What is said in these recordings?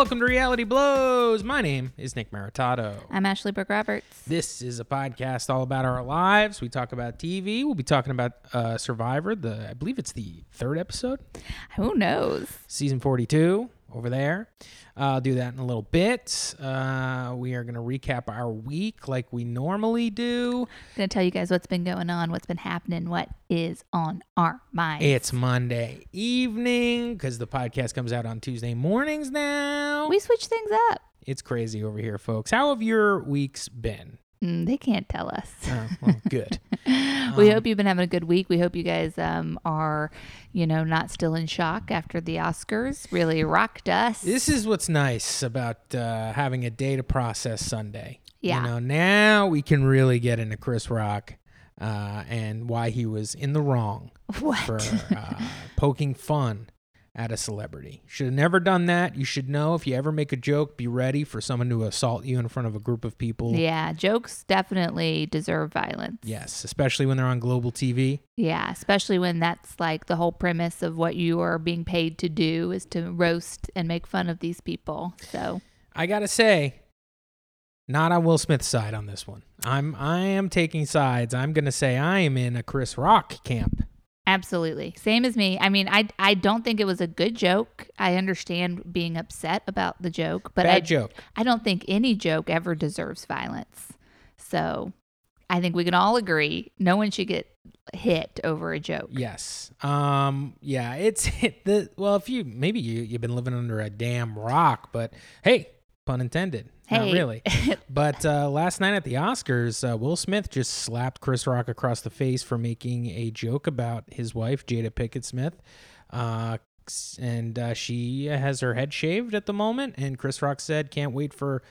welcome to Reality Blows. My name is Nick Maritato. I'm Ashley Brooke Roberts. This is a podcast all about our lives. We talk about TV. We'll be talking about uh, Survivor. The I believe it's the third episode, Who knows? season forty-two over there. Uh, I'll do that in a little bit. Uh, we are going to recap our week like we normally do. I'm Gonna tell you guys what's been going on, what's been happening, what is on our minds. It's Monday evening because the podcast comes out on Tuesday mornings now. we switch things up. it's crazy over here, folks. How have your weeks been? Mm, they can't tell us. Oh, well, good. we Um, hope you've been having a good week. We hope you guys um, are, you know, not still in shock after the Oscars really rocked us. This is what's nice about uh, having a day to process Sunday. Yeah. You know, now we can really get into Chris Rock uh, and why he was in the wrong what? for uh, poking fun at a celebrity. Should have never done that. You should know if you ever make a joke, be ready for someone to assault you in front of a group of people. yeah, jokes definitely deserve violence. Yes, especially when they're on global TV. Yeah, especially when that's like the whole premise of what you are being paid to do is to roast and make fun of these people. So I gotta say, not on Will Smith's side on this one. I'm I am taking sides. I'm gonna say I am in a Chris Rock camp. Absolutely. Same as me. I mean, I I don't think it was a good joke. I understand being upset about the joke, but Bad I joke. I don't think any joke ever deserves violence. So, I think we can all agree no one should get hit over a joke. Yes. Um. Yeah. It's the well. If you maybe you you've been living under a damn rock, but hey, pun intended. Not really. But uh, last night at the Oscars, uh, Will Smith just slapped Chris Rock across the face for making a joke about his wife, Jada Pinkett Smith. Uh, and uh, she has her head shaved at the moment. And Chris Rock said, "Can't wait for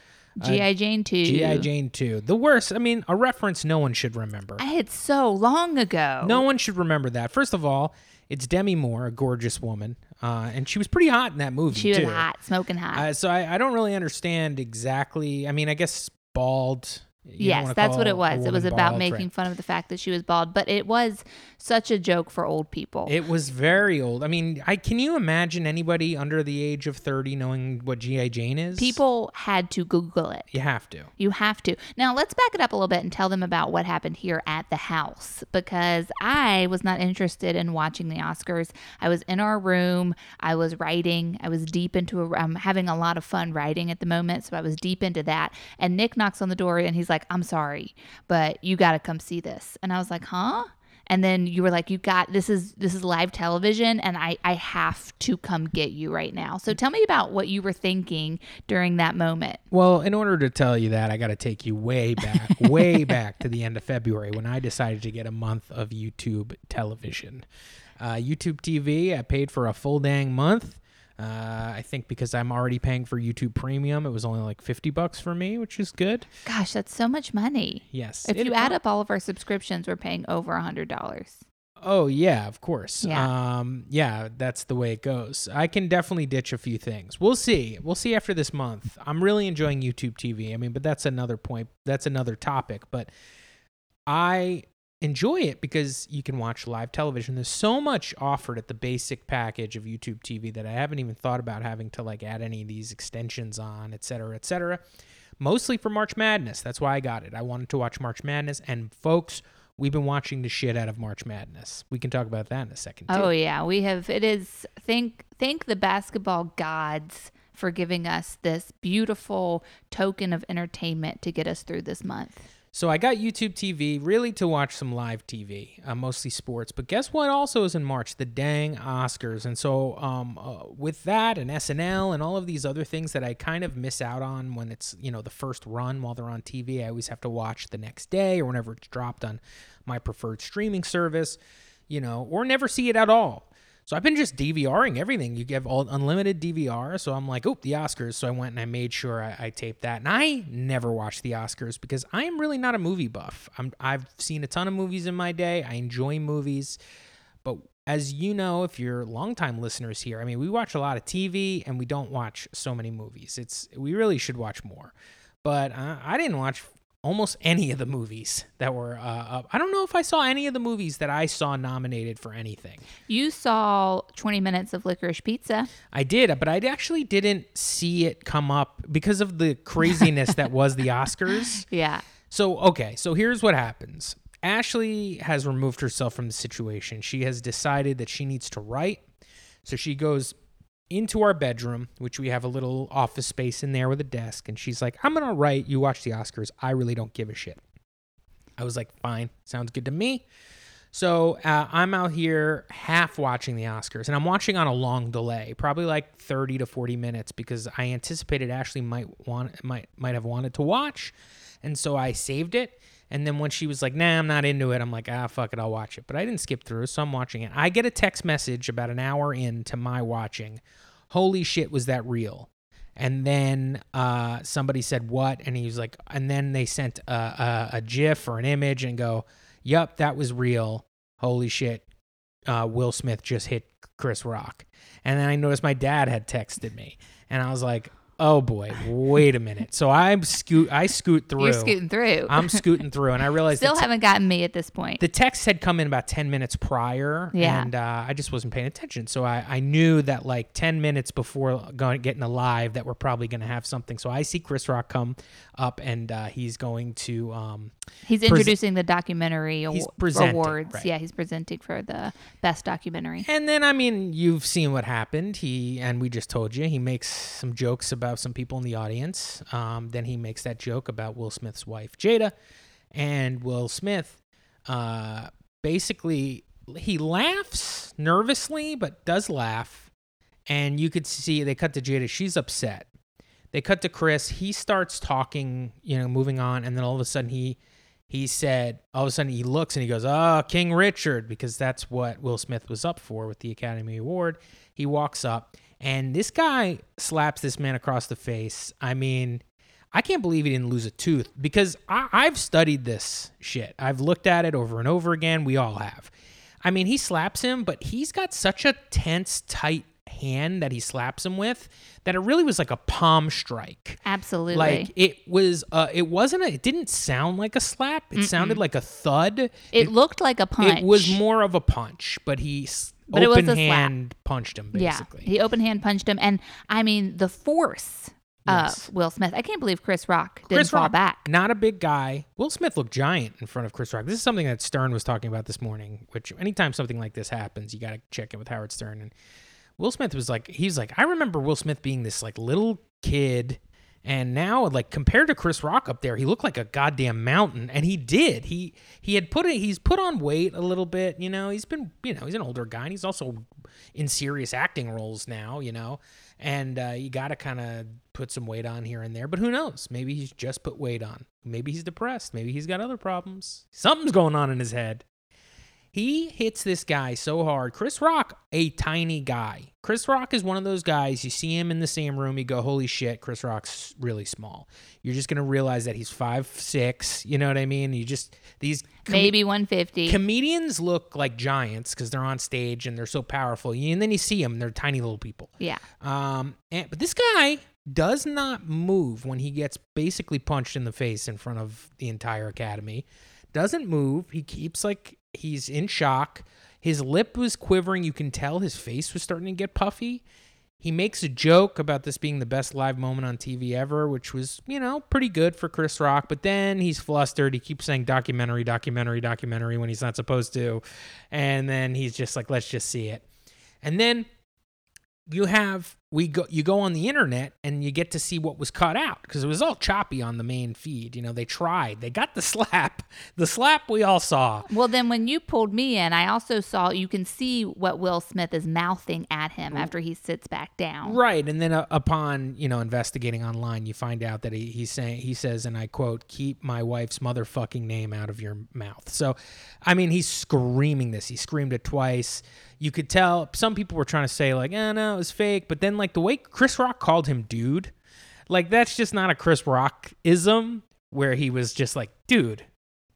uh, GI Jane 2. GI Jane 2." The worst. I mean, a reference no one should remember. I had so long ago. No one should remember that. First of all, it's Demi Moore, a gorgeous woman, uh, and she was pretty hot in that movie she was too. hot, smoking hot. Uh, so I, I don't really understand exactly. I mean, I guess bald. Yes, that's what it was. It was about making fun of the fact that she was bald, but it was such a joke for old people. It was very old. I mean, I can you imagine anybody under the age of thirty knowing what GI Jane is? People had to Google it. you have to. You have to. Now, let's back it up a little bit and tell them about what happened here at the house because I was not interested in watching the Oscars. I was in our room. I was writing. I was deep into a, I'm having a lot of fun writing at the moment. So I was deep into that. And Nick knocks on the door and he's like, I'm sorry, but you got to come see this. And I was like, huh? And then you were like, you got this is this is live television and I I have to come get you right now. So tell me about what you were thinking during that moment. Well, in order to tell you that, I got to take you way back, way back to the end of February when I decided to get a month of YouTube television. Uh, YouTube TV, I paid for a full dang month. Uh, I think because I'm already paying for YouTube Premium, it was only like 50 bucks for me, which is good. Gosh, that's so much money. Yes. If It- you add up all of our subscriptions, we're paying over a hundred dollars. Oh yeah, of course. Yeah. Um yeah, that's the way it goes. I can definitely ditch a few things. We'll see. We'll see after this month. I'm really enjoying YouTube TV. I mean, but that's another point. That's another topic, but I enjoy it because you can watch live television. There's so much offered at the basic package of YouTube TV that I haven't even thought about having to like add any of these extensions on, et cetera, et cetera. Mostly for March Madness. That's why I got it. I wanted to watch March Madness. And folks, we've been watching the shit out of March Madness. We can talk about that in a second. Too. Oh yeah, we have. It is thank thank the basketball gods for giving us this beautiful token of entertainment to get us through this month. So I got YouTube TV really to watch some live TV, uh, mostly sports. But guess what? Also is in March the dang Oscars, and so um, uh, with that and SNL and all of these other things that I kind of miss out on when it's you know the first run while they're on TV, I always have to watch the next day or whenever it's dropped on my preferred streaming service, you know, or never see it at all. So I've been just DVRing everything. You get all unlimited DVR. So I'm like, oh, the Oscars. So I went and I made sure I, I taped that. And I never watched the Oscars because I am really not a movie buff. I'm, I've seen a ton of movies in my day. I enjoy movies. But as you know, if you're longtime listeners here, I mean, we watch a lot of TV and we don't watch so many movies. It's we really should watch more. But uh, I didn't watch almost any of the movies that were uh, up. I don't know if I saw any of the movies that I saw nominated for anything. You saw 20 minutes of licorice pizza. I did, but I actually didn't see it come up because of the craziness that was the Oscars. Yeah. So, okay, so here's what happens. Ashley has removed herself from the situation. She has decided that she needs to write. So she goes into our bedroom, which we have a little office space in there with a desk, and she's like, I'm going to write. You watch the Oscars. I really don't give a shit. I was like, fine, sounds good to me. So uh, I'm out here half watching the Oscars, and I'm watching on a long delay, probably like 30 to 40 minutes, because I anticipated Ashley might want might might have wanted to watch, and so I saved it. And then when she was like, "Nah, I'm not into it," I'm like, "Ah, fuck it, I'll watch it." But I didn't skip through, so I'm watching it. I get a text message about an hour into my watching. Holy shit, was that real? And then uh, somebody said what, and he was like, and then they sent a, a, a GIF or an image and go, "Yup, that was real. Holy shit, uh, Will Smith just hit Chris Rock." And then I noticed my dad had texted me, and I was like, "Oh boy, wait a minute." So I'm scoot, I scoot through. You're scooting through. I'm scooting through, and I realized Still te- haven't gotten me at this point. the text had come in about 10 minutes prior, Yeah. and uh, I just wasn't paying attention. So I, I knew that like 10 minutes before going getting alive that we're probably going to have something. So I see Chris Rock come up, and uh, he's going to um, He's introducing the documentary He's awards. right. Yeah, he's presenting for the best documentary. And then, I mean, you've seen what happened. He and we just told you he makes some jokes about some people in the audience. Um, then he makes that joke about Will Smith's wife Jada, and Will Smith, uh, basically, he laughs nervously, but does laugh. And you could see they cut to Jada. She's upset. They cut to Chris. He starts talking, you know, moving on, and then all of a sudden he he said all of a sudden he looks and he goes, "Oh, King Richard," because that's what Will Smith was up for with the Academy Award. He walks up and this guy slaps this man across the face. I mean, I can't believe he didn't lose a tooth because I, I've studied this shit. I've looked at it over and over again. We all have. I mean, he slaps him, but he's got such a tense, tight hand that he slaps him with that it really was like a palm strike. Absolutely. Like it was, uh, it wasn't. A, it didn't sound like a slap. It sounded like a thud. it, looked like a punch. It was more of a punch, but he But it was a open slap. hand punched him basically. Yeah, he open hand punched him, and I mean the force Yes. of Will Smith. I can't believe Chris Rock didn't Chris fall Rock, back. not a big guy. Will Smith looked giant in front of Chris Rock. This is something that Stern was talking about this morning. Which anytime something like this happens, you got to check it with Howard Stern. And Will Smith was like, he's like, I remember Will Smith being this like little kid, and now like compared to Chris Rock up there, he looked like a goddamn mountain. And he did. He he had put it. He's put on weight a little bit. You know, he's been you know he's an older guy, and he's also in serious acting roles now. You know. And uh, you got to kind of put some weight on here and there. But who knows? Maybe he's just put weight on. Maybe he's depressed. Maybe he's got other problems. Something's going on in his head. He hits this guy so hard. Chris Rock, a tiny guy. Chris Rock is one of those guys, you see him in the same room, you go, holy shit, Chris Rock's really small. You're just going to realize that he's five six. You know what I mean? You just, these com- Maybe 150. comedians look like giants because they're on stage and they're so powerful. And then you see them, they're tiny little people. yeah. Um, and, but this guy does not move when he gets basically punched in the face in front of the entire academy. Doesn't move. He keeps like he's in shock. His lip was quivering. You can tell his face was starting to get puffy. He makes a joke about this being the best live moment on TV ever, which was, you know, pretty good for Chris Rock. But then he's flustered. He keeps saying documentary, documentary, documentary when he's not supposed to. And then he's just like, let's just see it. And then you have we go you go on the internet and you get to see what was cut out because it was all choppy on the main feed you know they tried they got the slap the slap we all saw. Well, then when you pulled me in, I also saw you can see what Will Smith is mouthing at him after he sits back down. right and then uh, upon you know investigating online you find out that he, he's saying he says and i quote keep my wife's motherfucking name out of your mouth. So i mean he's screaming this he screamed it twice you could tell some people were trying to say like oh no it was fake but then like the way chris rock called him dude like that's just not a chris rock ism where he was just like dude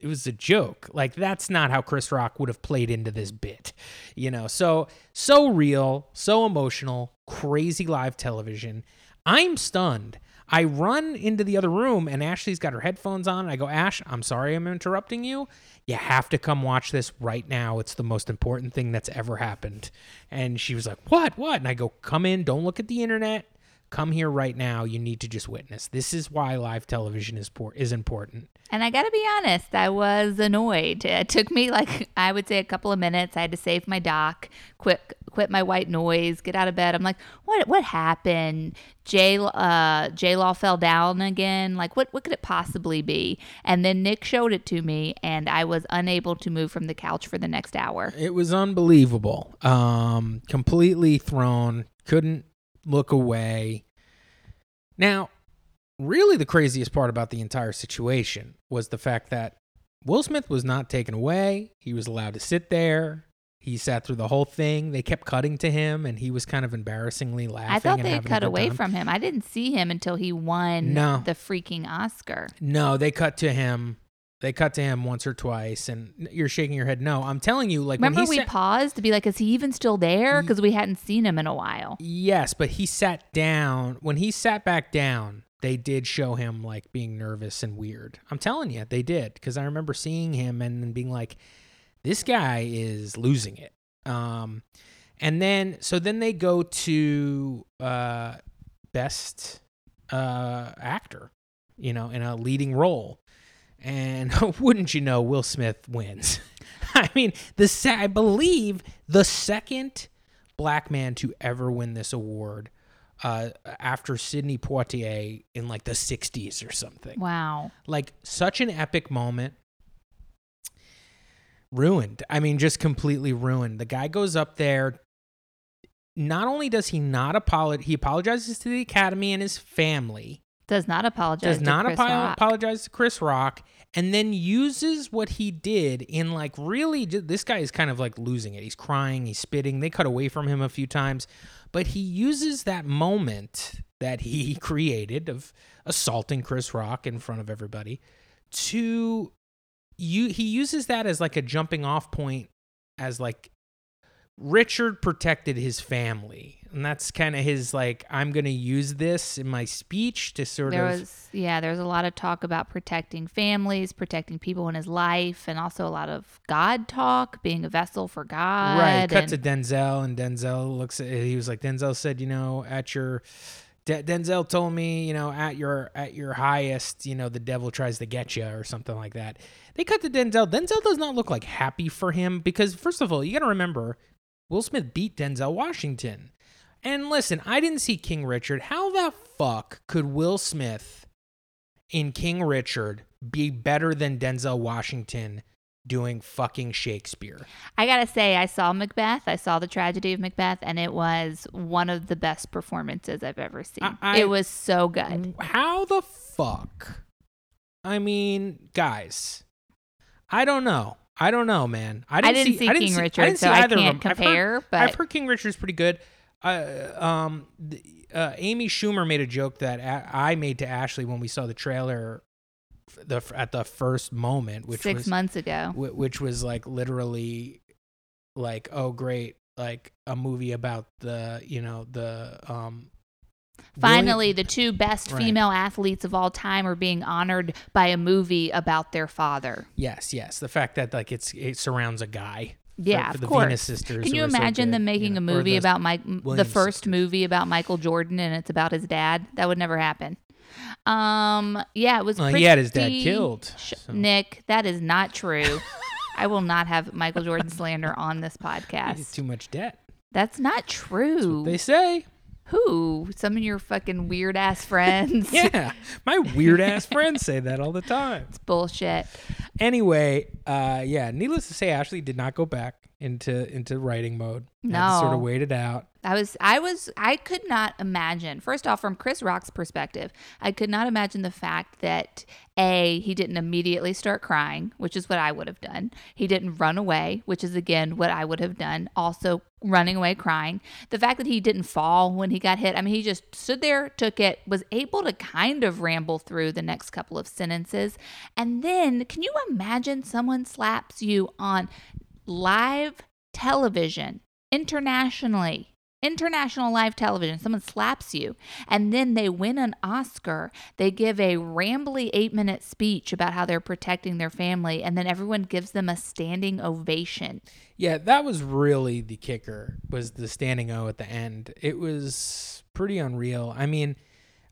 it was a joke. Like that's not how Chris Rock would have played into this bit. You know, so so real, so emotional, crazy live television. I'm stunned. I run into the other room and Ashley's got her headphones on. I go, Ash, I'm sorry I'm interrupting you. You have to come watch this right now. It's the most important thing that's ever happened. And she was like, What? What? And I go, Come in. Don't look at the internet. Come here right now. You need to just witness. This is why live television is por- is important. And I got to be honest, I was annoyed. It took me like I would say a couple of minutes. I had to save my doc, quit quit my white noise, get out of bed. I'm like, what what happened? J uh J Law fell down again. Like what what could it possibly be? And then Nick showed it to me, and I was unable to move from the couch for the next hour. It was unbelievable. Um, completely thrown. Couldn't look away. Now, really, the craziest part about the entire situation was the fact that Will Smith was not taken away. He was allowed to sit there. He sat through the whole thing. They kept cutting to him, and he was kind of embarrassingly laughing. I thought they cut away time. from him. I didn't see him until he won No. the freaking Oscar. No, they cut to him. They cut to him once or twice, and you're shaking your head. No, I'm telling you, like Remember when he we sat- paused to be like, is he even still there? Because we hadn't seen him in a while. Yes, but he sat down. When he sat back down, they did show him like being nervous and weird. I'm telling you, they did because I remember seeing him and then being like, "This guy is losing it." Um, and then so then they go to uh, best uh, actor, you know, in a leading role, and wouldn't you know, Will Smith wins. I mean, the se- I believe the second black man to ever win this award uh, after Sidney Poitier in like the 60s or something. Wow. Like such an epic moment. Ruined. I mean, just completely ruined. The guy goes up there. Not only does he not apologize, he apologizes to the Academy and his family Does not apologize. does to not Chris apo- Rock. apologize to Chris Rock, and then uses what he did in like really. This guy is kind of like losing it. He's crying. He's spitting. They cut away from him a few times, but he uses that moment that he created of assaulting Chris Rock in front of everybody to you. He uses that as like a jumping off point, as like Richard protected his family. And that's kind of his like I'm going to use this in my speech to sort There of was, yeah, there's a lot of talk about protecting families, protecting people in his life, and also a lot of God talk, being a vessel for God. right cut and- to Denzel and Denzel looks at he was like Denzel said, you know, at your De- Denzel told me, you know, at your at your highest, you know, the devil tries to get you or something like that. They cut to Denzel. Denzel does not look like happy for him because first of all, you got to remember Will Smith beat Denzel Washington. And listen, I didn't see King Richard. How the fuck could Will Smith in King Richard be better than Denzel Washington doing fucking Shakespeare? I gotta say, I saw Macbeth. I saw the tragedy of Macbeth, and it was one of the best performances I've ever seen. I- I- it was so good. How the fuck? I mean, guys, I don't know. I don't know, man. I I didn't, didn't see, I King see- Richard, didn't so see I either of can't them. I've heard- compare. but I've heard King Richard's pretty good. Uh, um, the, uh, Amy Schumer made a joke that a- I made to Ashley when we saw the trailer, f- the at the first moment, which six was months ago, wh- which was like literally, like oh great, like a movie about the you know the um. William- finally, the two best Right. female athletes of all time are being honored by a movie about their father. Yes, yes. The fact that like it's it surrounds a guy. For- Yeah, for of the course. Venus sisters. Can you so imagine good, them you making know, a movie about Mike, m- the first sisters. movie about Michael Jordan, and it's about his dad? That would never happen. Um, yeah, it was. Well, he had his dad killed, Sh- so. Nick, that is not true. I will not have Michael Jordan slander on this He's podcast. too much debt. That's not true. They say. Who? Some of your fucking weird ass friends. Yeah, my weird ass friends say that all the time. It's bullshit. Anyway, uh, yeah. Needless to say, Ashley did not go back into into writing mode. Had to sort of No. wait it out. I was, I was, I could not imagine. First off, from Chris Rock's perspective, I could not imagine the fact that a he didn't immediately start crying, which is what I would have done. He didn't run away, which is again what I would have done. Also, running away crying. The fact that he didn't fall when he got hit. I mean, he just stood there, took it, was able to kind of ramble through the next couple of sentences, and then can you imagine someone slaps you on live television internationally? international live television. Someone slaps you, and then they win an Oscar. They give a rambly eight minute speech about how they're protecting their family, and then everyone gives them a standing ovation. Yeah, that was really the kicker. Was the standing O at the end? It was pretty unreal. I mean,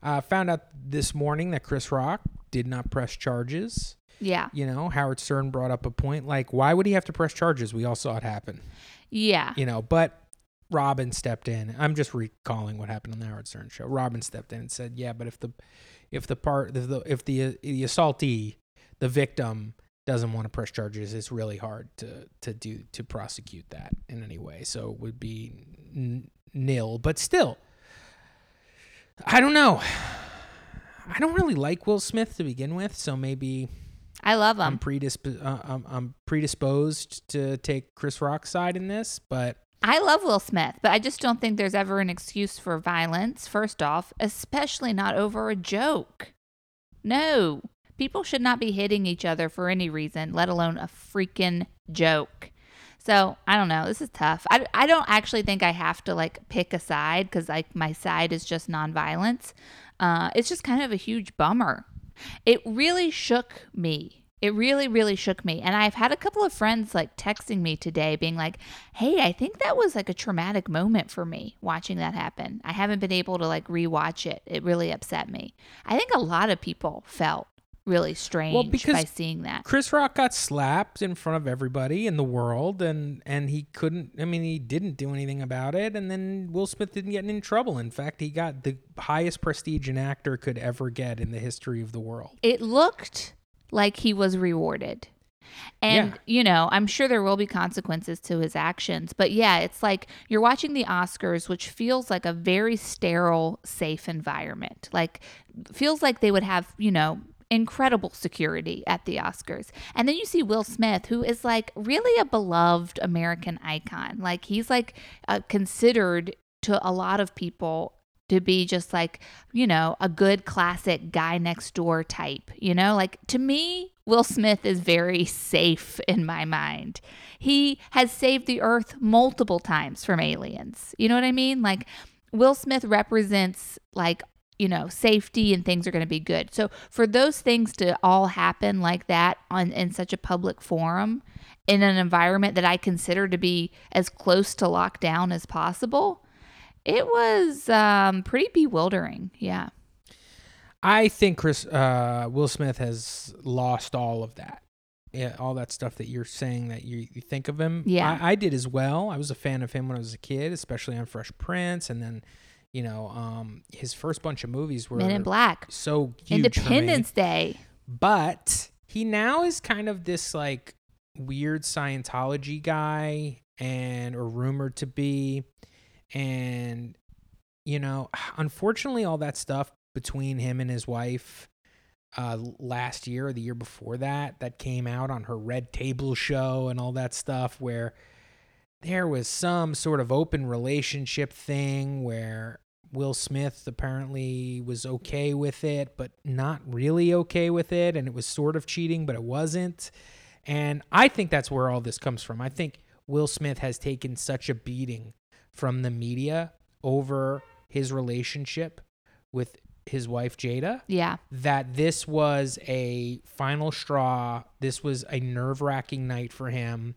I uh, found out this morning that Chris Rock did not press charges. Yeah. You know, Howard Stern brought up a point like, why would he have to press charges? We all saw it happen. Yeah. You know, but Robin stepped in. I'm just recalling what happened on the Howard Stern show. Robin stepped in and said, "Yeah, but if the if the part if the if the, the assaultee, the victim doesn't want to press charges, it's really hard to to do to prosecute that in any way. So it would be n- nil. But still, I don't know. I don't really like Will Smith to begin with, so maybe I love him. I'm, predisp- uh, I'm, I'm predisposed to take Chris Rock's side in this, but I love Will Smith, but I just don't think there's ever an excuse for violence, first off, especially not over a joke. No, people should not be hitting each other for any reason, let alone a freaking joke. So I don't know. This is tough. I, I don't actually think I have to like pick a side because like my side is just nonviolence. Uh, it's just kind of a huge bummer. It really shook me it really, really shook me. And I've had a couple of friends like texting me today being like, hey, I think that was like a traumatic moment for me watching that happen. I haven't been able to like rewatch it. It really upset me. I think a lot of people felt really strange well, because by seeing that. Chris Rock got slapped in front of everybody in the world and and he couldn't I mean he didn't do anything about it and then Will Smith didn't get in trouble. In fact, he got the highest prestige an actor could ever get in the history of the world. It looked like he was rewarded. And, yeah. you know, I'm sure there will be consequences to his actions. But yeah, it's like you're watching the Oscars, which feels like a very sterile, safe environment. Like, feels like they would have, you know, incredible security at the Oscars. And then you see Will Smith, who is like really a beloved American icon. Like, he's like uh, considered to a lot of people to be just like, you know, a good classic guy next door type, you know? Like to me, Will Smith is very safe in my mind. He has saved the earth multiple times from aliens. You know what I mean? Like Will Smith represents like you know safety and things are going to be good so for those things to all happen like that on in such a public forum in an environment that i consider to be as close to lockdown as possible it was um, pretty bewildering. Yeah. I think Chris uh, Will Smith has lost all of that. Yeah, all that stuff that you're saying that you, you think of him. Yeah, I, I, did as well. I was a fan of him when I was a kid, especially on Fresh Prince, and then, you know, um, his first bunch of movies were Men in Black, so huge Independence Day. But he now is kind of this like weird Scientology guy, and or rumored to be and, you know, unfortunately, all that stuff between him and his wife uh, last year or the year before that, that came out on her Red Table show and all that stuff, where there was some sort of open relationship thing where Will Smith apparently was okay with it, but not really okay with it. And it was sort of cheating, but it wasn't. And I think that's where all this comes from. I think Will Smith has taken such a beating from the media over his relationship with his wife Jada. Yeah. That this was a final straw. This was a nerve wracking night for him.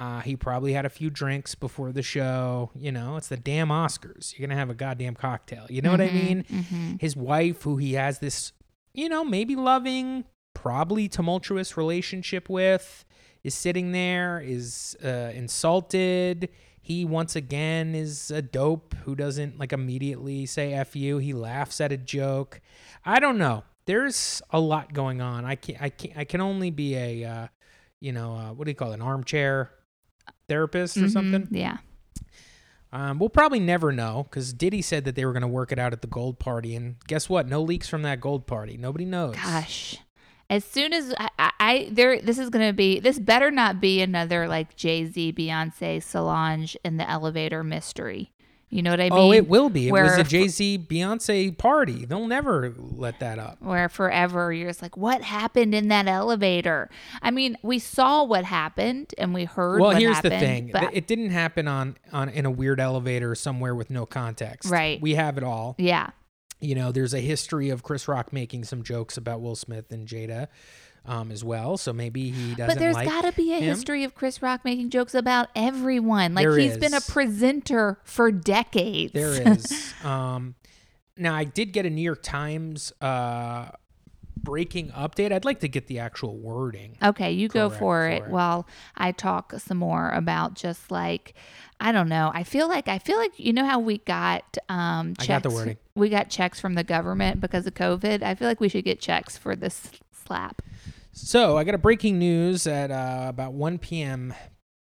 Uh, he probably had a few drinks before the show. You know, it's the damn Oscars. You're going to have a goddamn cocktail. You know mm-hmm, what I mm-hmm, mean? Mm-hmm. His wife, who he has this, you know, maybe loving, probably tumultuous relationship with, is sitting there, is uh, insulted he once again is a dope who doesn't like immediately say F you. He laughs at a joke. I don't know. There's a lot going on. I can I can I can only be a uh, you know, uh, what do you call it? An armchair therapist or mm-hmm, something? Yeah. Um, we'll probably never know because Diddy said that they were going to work it out at the gold party, and guess what? No leaks from that gold party. Nobody knows. Gosh, as soon as I, I, I there, this is gonna be. This better not be another like Jay Z, Beyonce, Solange in the elevator mystery. You know what I mean? oh, it will be. It was a Jay Z Beyonce party. They'll never let that up. where forever you're just like, what happened in that elevator? I mean, we saw what happened and we heard. Well, here's the thing: but it didn't happen on on in a weird elevator somewhere with no context. Right. We have it all. yeah, You know, there's a history of Chris Rock making some jokes about Will Smith and Jada, um, as well. So maybe he doesn't. but there's like got to be a him. history of Chris Rock making jokes about everyone. Like There he's been a presenter for decades. There is. um, now I did get a New York Times uh, breaking update. I'd like to get the actual wording. Okay, you go Correct, for it it. while I talk some more about just like I don't know. I feel like I feel like you know how we got um I got the wording. we got checks from the government because of COVID. I feel like we should get checks for this slap. So I got a breaking news at uh, about 1 p.m.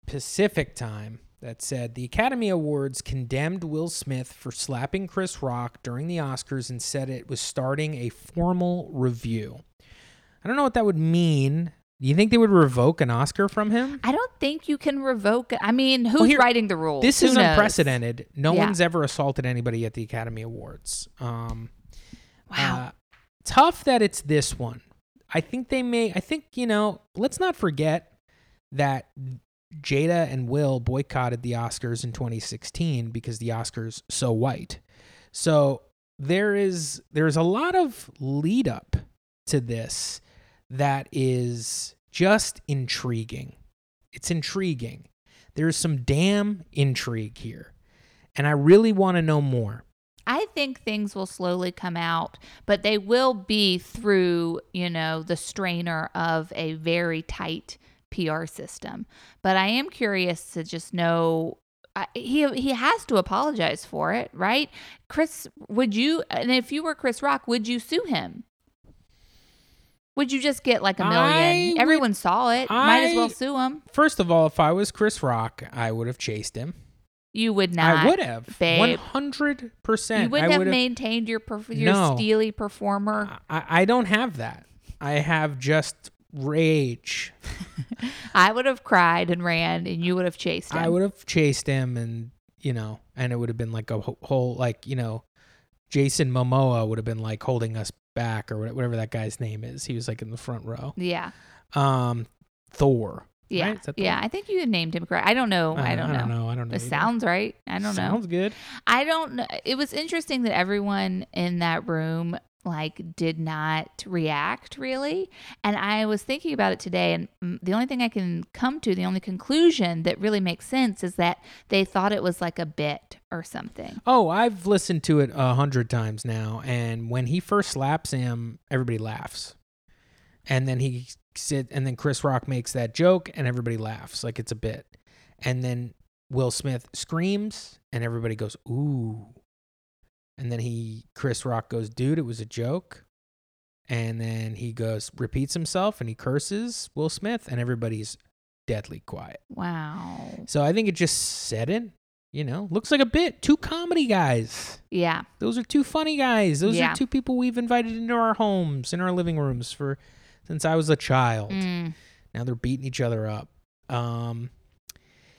Pacific time that said the Academy Awards condemned Will Smith for slapping Chris Rock during the Oscars and said it was starting a formal review. I don't know what that would mean. Do you think they would revoke an Oscar from him? I don't think you can revoke I mean, who's Well, here- writing the rules? This Who is knows? unprecedented. No Yeah. one's ever assaulted anybody at the Academy Awards. Um, Wow. uh, tough that it's this one. I think they may. I think you know. Let's not forget that Jada and Will boycotted the Oscars in 2016 because the Oscars so white. So there is there's a lot of lead up to this that is just intriguing. It's intriguing. There's some damn intrigue here. And I really want to know more. I think things will slowly come out, but they will be through, you know, the strainer of a very tight PR system. But I am curious to just know I, he he has to apologize for it, right? Chris, would you and if you were Chris Rock, would you sue him? Would you just get like a million? Everyone saw it. Might as well sue him. First of all, if I was Chris Rock, I would have chased him. You would not. I would have. babe. 100%. You wouldn't I have would maintained your perf- your No. steely performer. I, I don't have that. I have just rage. I would have cried and ran, and you would have chased him. I would have chased him and, you know, and it would have been like a whole, like, you know, Jason Momoa would have been like holding us back or whatever that guy's name is. He was like in the front row. Yeah, Um, Thor. yeah, Right? Yeah. I think you named him correct. I don't know. I don't, I know. don't know. I don't know. It either. sounds right. I don't know. Sounds good. I don't know. It was interesting that everyone in that room like did not react really. And i was thinking about it today and mm, the only thing i can come to the only conclusion that really makes sense is that they thought it was like a bit or something. Oh, I've listened to it a hundred times now, and when he first slaps him, everybody laughs, and then he sit, and then Chris Rock makes that joke, and everybody laughs like it's a bit, and then Will Smith screams, and everybody goes ooh, and then he Chris Rock goes, dude, it was a joke, and then he goes repeats himself, and he curses Will Smith, and everybody's deadly quiet. wow So I think it just set in. You know, looks like a bit. Two comedy guys. yeah Those are two funny guys. Those Yeah. are two people we've invited into our homes, in our living rooms for since I was a child. Mm. Now they're beating each other up. Um,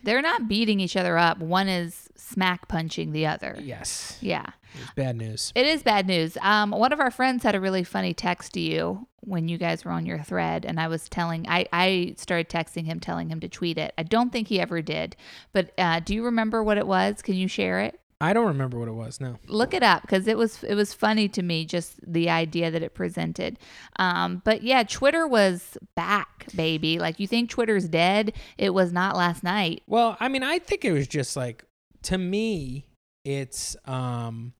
they're not beating each other up one is smack punching the other yes, yeah it's bad news. It is bad news. Um, one of our friends had a really funny text to you when you guys were on your thread, and I was telling, I, I started texting him, telling him to tweet it. I don't think he ever did, but uh, do you remember what it was? Can you share it? I don't remember what it was. No. Look it up because it was it was funny to me, just the idea that it presented. Um, but yeah, Twitter was back, baby. Like you think Twitter's dead? It was not last night. Well, I mean, I think it was just like to me, it's um,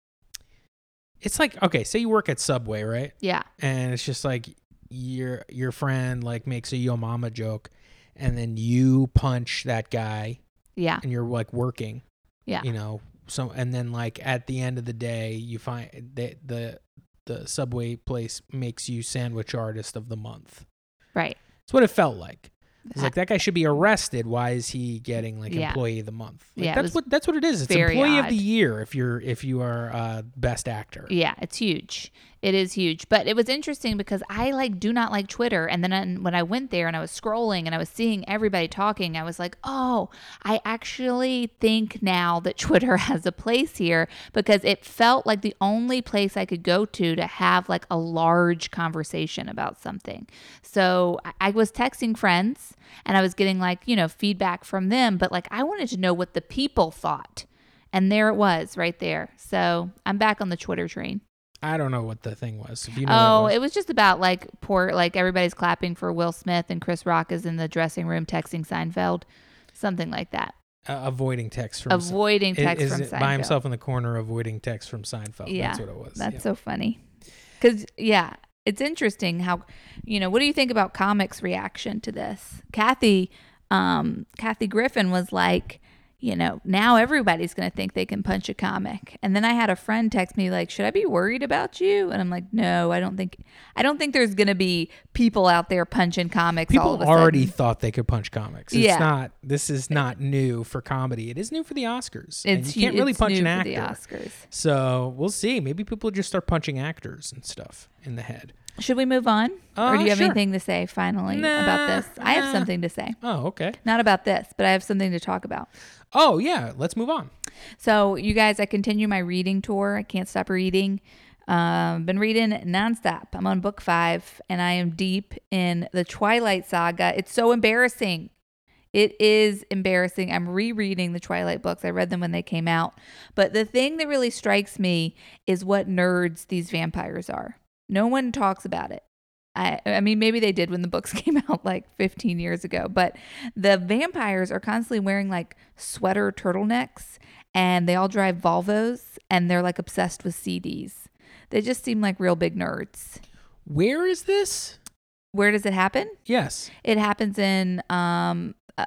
it's like okay, say you work at Subway, right? Yeah, and it's just like your your friend like makes a yo mama joke and then you punch that guy yeah, and you're like working yeah. you know so and then like at the end of the day you find that the the subway place makes you sandwich artist of the month. Right. it's what it felt like. It's like that guy should be arrested. Why is he getting like Yeah. employee of the month? Like, Yeah, that's what that's what it is. It's employee of the year if you're if you are uh best actor. Yeah, it's huge. It is huge, but it was interesting because I like do not like Twitter. And then I- when I went there and I was scrolling and I was seeing everybody talking, I was like, oh, I actually think now that Twitter has a place here because it felt like the only place I could go to to have like a large conversation about something. So I was texting friends and I was getting like, you know, feedback from them, but like I wanted to know what the people thought. And there it was right there. So I'm back on the Twitter train. I don't know what the thing was. If you know Oh, what it was just about like poor, like everybody's clapping for Will Smith and Chris Rock is in the dressing room texting Seinfeld, something like that. uh, avoiding text from Avoiding text is from Seinfeld. by himself in the corner, avoiding text from Seinfeld. Yeah, That's what it was. That's yeah. so funny. Because, yeah, it's interesting how, you know, what do you think about comics' reaction to this? Kathy, um, Kathy Griffin was like, you know, now everybody's going to think they can punch a comic. And then I had a friend text me like, "Should I be worried about you?" And I'm like, "No, I don't think I don't think there's going to be people out there punching comics all People already sudden." thought they could punch comics. It's Yeah. not. This is not new for comedy. It is new for the Oscars. and It's you can't really punch an actor. the Oscars. So we'll see. Maybe people just start punching actors and stuff in the head. Should we move on? or Uh, do you have sure. anything to say finally about this? I have nah. something to say. Oh, okay. Not about this, but I have something to talk about. Oh, yeah. Let's move on. So, you guys, I continue my reading tour. I can't stop reading. Um, been reading nonstop. I'm on book five, and I am deep in the Twilight Saga. It's so embarrassing. It is embarrassing. I'm rereading the Twilight books. I read them when they came out. But the thing that really strikes me is what nerds these vampires are. No one talks about it. I, I mean, maybe they did when the books came out like 15 years ago, but the vampires are constantly wearing like sweater turtlenecks and they all drive Volvos and they're like obsessed with CDs. They just seem like real big nerds. Where is this? Where does it happen? Yes. It happens in um, uh,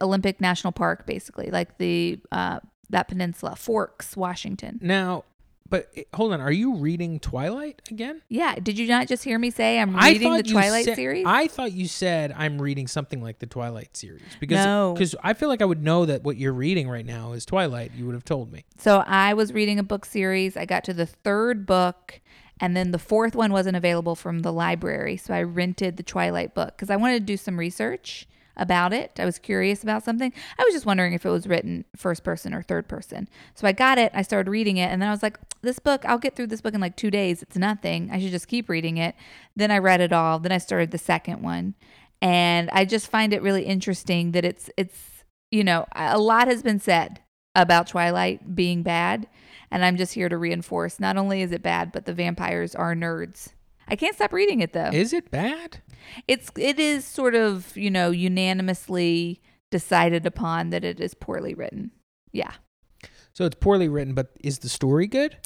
Olympic National Park, basically, like the uh, that peninsula, Forks, Washington. Now, but hold on. Are you reading Twilight again? Yeah. Did you not just hear me say I'm reading the you Twilight said- series? I thought you said I'm reading something like the Twilight series because No. because I feel like I would know that what you're reading right now is Twilight. You would have told me. So I was reading a book series. I got to the third book, and then the fourth one wasn't available from the library. So I rented the Twilight book because I wanted to do some research about it. I was curious about something. I was just wondering if it was written first person or third person. So I got it. I started reading it, and then I was like, this book, I'll get through this book in like two days. It's nothing. I should just keep reading it. Then I read it all. Then I started the second one. And I just find it really interesting that it's, it's, you know, a lot has been said about Twilight being bad. And I'm just here to reinforce not only is it bad, but the vampires are nerds. I can't stop reading it though. Is it bad? It's it is sort of, you know, unanimously decided upon that it is poorly written. Yeah. So it's poorly written, but is the story good?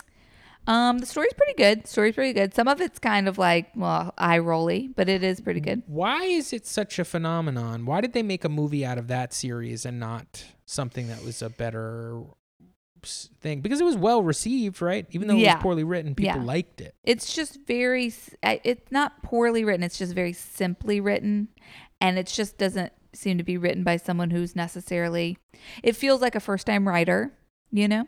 Um, the story's pretty good. Story's pretty good. Some of it's kind of like, well, eye rolly, but it is pretty good. Why is it such a phenomenon? Why did they make a movie out of that series and not something that was a better thing? Because it was well received, right? Even though it was poorly written, people Yeah. liked it. It's just very, it's not poorly written, it's just very simply written and it just doesn't seem to be written by someone who's necessarily it feels like a first-time writer, you know?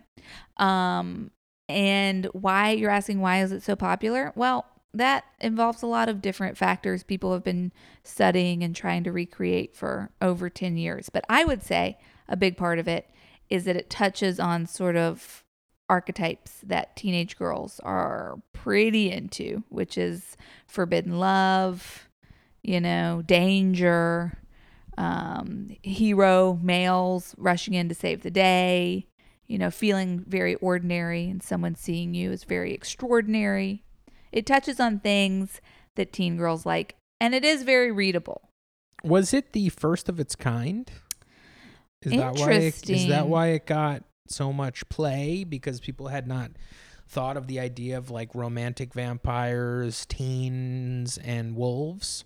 Um and why you're asking why is it so popular? Well, that involves a lot of different factors people have been studying and trying to recreate for over 10 years. But I would say a big part of it is that it touches on sort of archetypes that teenage girls are pretty into, which is forbidden love, you know, danger, um, hero males rushing in to save the day, you know, feeling very ordinary and someone seeing you is very extraordinary. It touches on things that teen girls like, and it is very readable. Was it the first of its kind? Is that why it, is that why it got so much play because people had not thought of the idea of like romantic vampires, teens and wolves?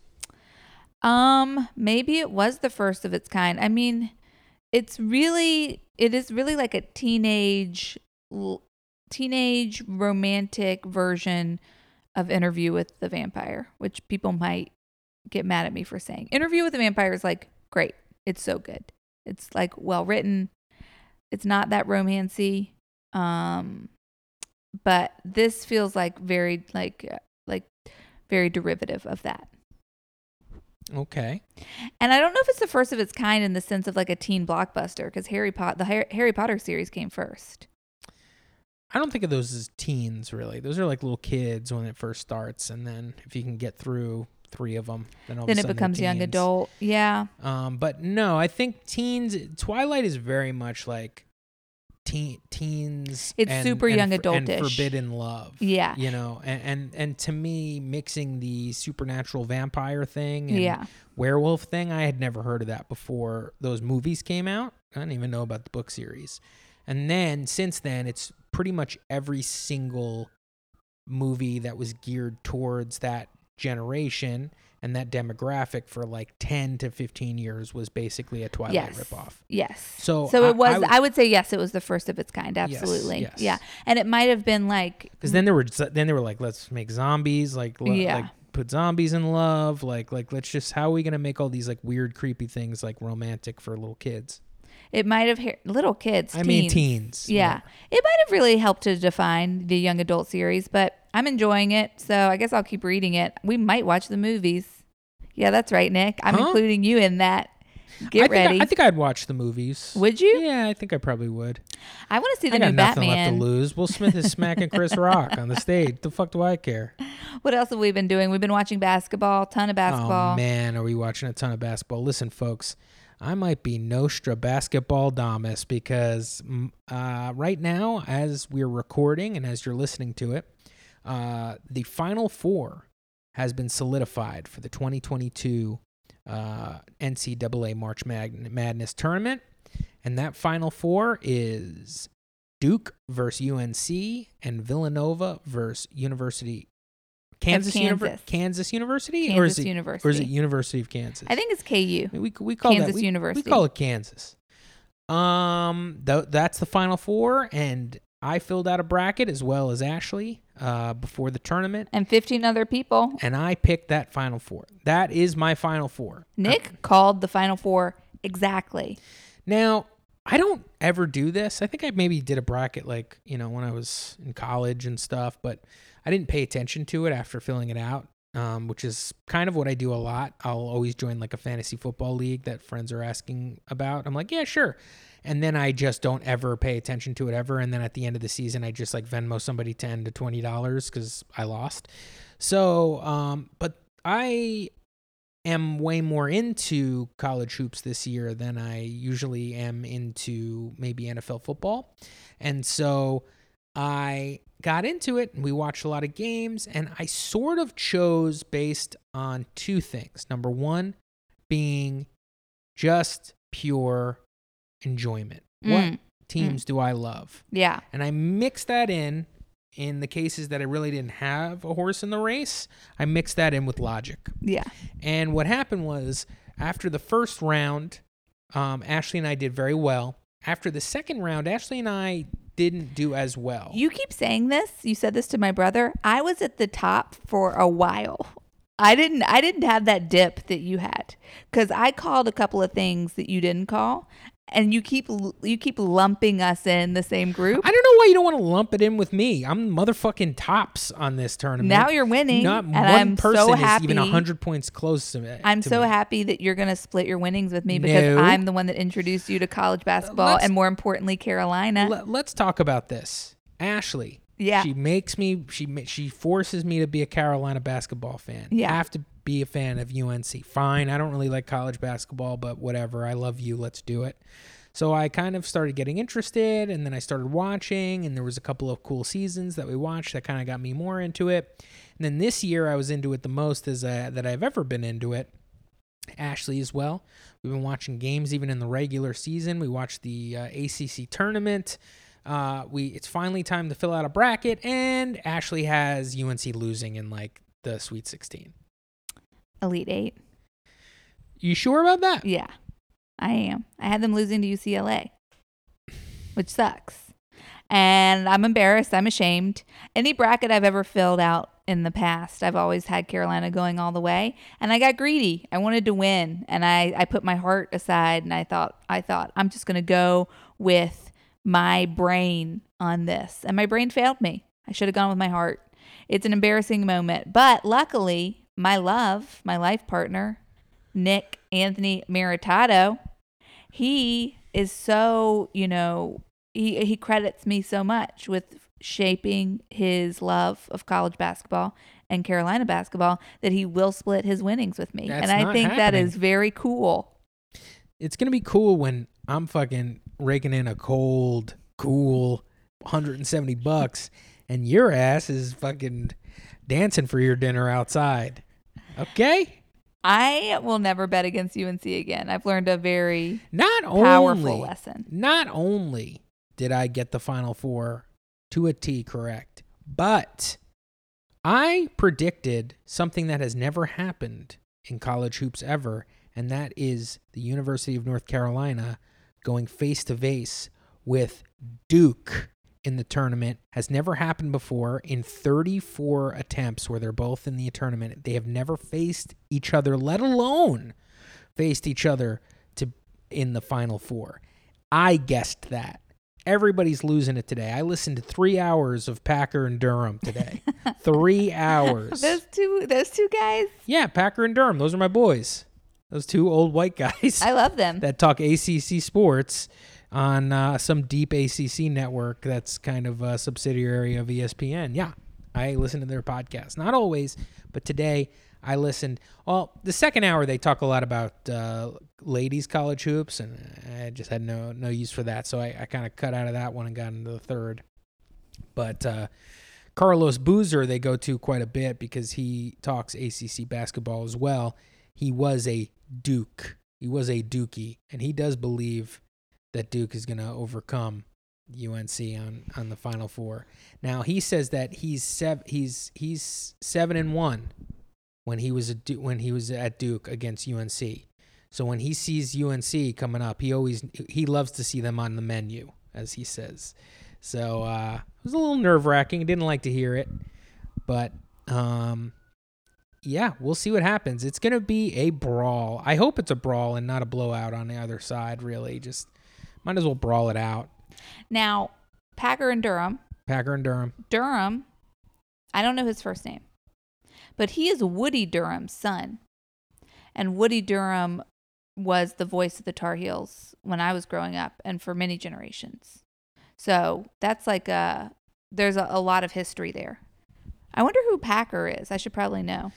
Um, maybe it was the first of its kind. I mean, it's really it is really like a teenage teenage romantic version of Interview with the Vampire, which people might get mad at me for saying. Interview with the Vampire is like great. It's so good. It's like well written. It's not that romancy. Um but this feels like very like like very derivative of that. Okay. And I don't know if it's the first of its kind in the sense of like a teen blockbuster because Harry Pot the Harry Potter series came first. I don't think of those as teens really. Those are like little kids when it first starts, and then if you can get through three of them, then all then it becomes young adult. Yeah. Um, but no, I think teens. Twilight is very much like teen teens. It's and- super and young for- and adultish. forbidden love. Yeah. you know, and, and and to me, mixing the supernatural vampire thing and Yeah. werewolf thing, I had never heard of that before those movies came out. I didn't even know about the book series. And then since then, it's pretty much every single movie that was geared towards that generation and that demographic for like 10 to 15 years was basically a Twilight Yes. ripoff. Yes. So So I- it was. I w- I, would say yes. It was the first of its kind. Absolutely. yes. Yeah. And it might have been like. Because then there were then they were like, let's make zombies, like le- Yeah. like put zombies in love, like like let's just how are we gonna make all these like weird, creepy things like romantic for little kids? It might have ha- little kids. I mean teens. teens. Yeah. It might have really helped to define the young adult series, but I'm enjoying it. So I guess I'll keep reading it. We might watch the movies. Yeah, that's right, Nick. I'm Huh? including you in that. I Get think ready. I, I think I'd watch the movies. Would you? Yeah, I think I probably would. I want to see the I got new nothing left to lose. Will Smith is smacking Chris Rock on the stage. The fuck do I care? What else have we been doing? We've been watching basketball, ton of basketball. Oh man, are we watching a ton of basketball? Listen, folks, I might be Nostra basketball Damas because mm, uh, right now, as we're recording and as you're listening to it, uh, the Final Four has been solidified for the 2022 uh, NCAA March Madness tournament, and that Final Four is Duke versus UNC and Villanova versus University. Kansas, Univer- Kansas. Kansas University, Kansas or is it University. or is it University of Kansas? I think it's KU. we we call Kansas that we, University. We call it Kansas. Um, th- that's the final four, and I filled out a bracket as well as Ashley uh, before the tournament, And 15 other people. and I picked that final four. That is my final four. Nick called the Final Four exactly. Now, I don't ever do this. I think I maybe did a bracket like, you know, when I was in college and stuff, but I didn't pay attention to it after filling it out, um, which is kind of what I do a lot. I'll always join like a fantasy football league that friends are asking about. I'm like, yeah, sure. And then I just don't ever pay attention to it ever. And then at the end of the season, I just like Venmo somebody 10 to $20 because I lost. So, um, but I am way more into college hoops this year than I usually am into maybe NFL football. And so I got into it and we watched a lot of games and I sort of chose based on two things. Number 1 being just pure enjoyment. What Mm, teams do I love? yeah. And I mixed that in in the cases that I really didn't have a horse in the race. I mixed that in with logic. Yeah. And what happened was after the first round, um, Ashley and I did very well. After the second round, Ashley and I didn't do as well. You keep saying this. You said this to my brother. I was at the top for a while. I didn't I didn't have that dip that you had cuz I called a couple of things that you didn't call and you keep you keep lumping us in the same group. I don't know why you don't want to lump it in with me. I'm motherfucking tops on this tournament. Now you're winning, Not and one I'm so person is even happy. hundred points close to me. I'm to so me. happy that you're going to split your winnings with me because No. I'm the one that introduced you to college basketball let's- and more importantly Carolina. Let, let's talk about this. Ashley. Yeah. She makes me. She she forces me to be a Carolina basketball fan. Yeah. I have to be a fan of UNC. Fine. I don't really like college basketball, but whatever. I love you. Let's do it. So I kind of started getting interested, and then I started watching, and there was a couple of cool seasons that we watched that kind of got me more into it. And then this year, I was into it the most as uh, that I've ever been into it. Ashley as well. We've been watching games even in the regular season. We watched the uh, ACC tournament. Uh, we it's finally time to fill out a bracket, and Ashley has UNC losing in like the Sweet 16. Elite 8. You sure about that? Yeah. I am. I had them losing to UCLA, which sucks. And I'm embarrassed. I'm ashamed. Any bracket I've ever filled out in the past, I've always had Carolina going all the way. And I got greedy. I wanted to win. And I, I put my heart aside and I thought, I thought, I'm just going to go with my brain on this. And my brain failed me. I should have gone with my heart. It's an embarrassing moment. But luckily, my love, my life partner, Nick Anthony Maritato, he is so, you know, he, he credits me so much with shaping his love of college basketball and Carolina basketball that he will split his winnings with me. That's and I think that happening. is very cool. It's gonna be cool when I'm fucking raking in a cold, cool 170 bucks, and your ass is fucking dancing for your dinner outside. Okay. I will never bet against UNC again. I've learned a very Not powerful only lesson. not only did I get the final four to a T correct, but I predicted something that has never happened in college hoops ever, and that is the University of North Carolina going face to face with Duke in the tournament has never happened before in 34 attempts where they're both in the tournament. They have never faced each other, let alone faced each other to in the final four. I guessed that. Everybody's losing it today. I listened to three hours of Packer and Durham today. three hours. Those two those two guys, Yeah, Packer and Durham. Those are my boys. Those two old white guys I love them. that talk ACC sports on uh, some deep ACC network that's kind of a subsidiary of ESPN. Yeah, I listen to their podcast. Not always, but today I listened. Well, the second hour they talk a lot about uh, ladies college hoops, and I just had no no use for that, so I, I kind of cut out of that one and got into the third. But uh, Carlos Boozer they go to quite a bit because he talks ACC basketball as well. He was a Duke. He was a Dookie, and he does believe that Duke is going to overcome UNC on on the Final Four. Now he says that he's seven he's he's seven and one when he was a when he was at Duke against UNC. So when he sees UNC coming up, he always he loves to see them on the menu, as he says. So uh, it was a little nerve wracking. Didn't like to hear it, but um, yeah, we'll see what happens. It's gonna be a brawl. I hope it's a brawl and not a blowout on the other side. Really, just might as well brawl it out. Now, Packer and Durham. Packer and Durham. Durham, I don't know his first name, but he is Woody Durham's son. And Woody Durham was the voice of the Tar Heels when I was growing up and for many generations. So that's like a, there's a, a lot of history there. I wonder who Packer is. I should probably know.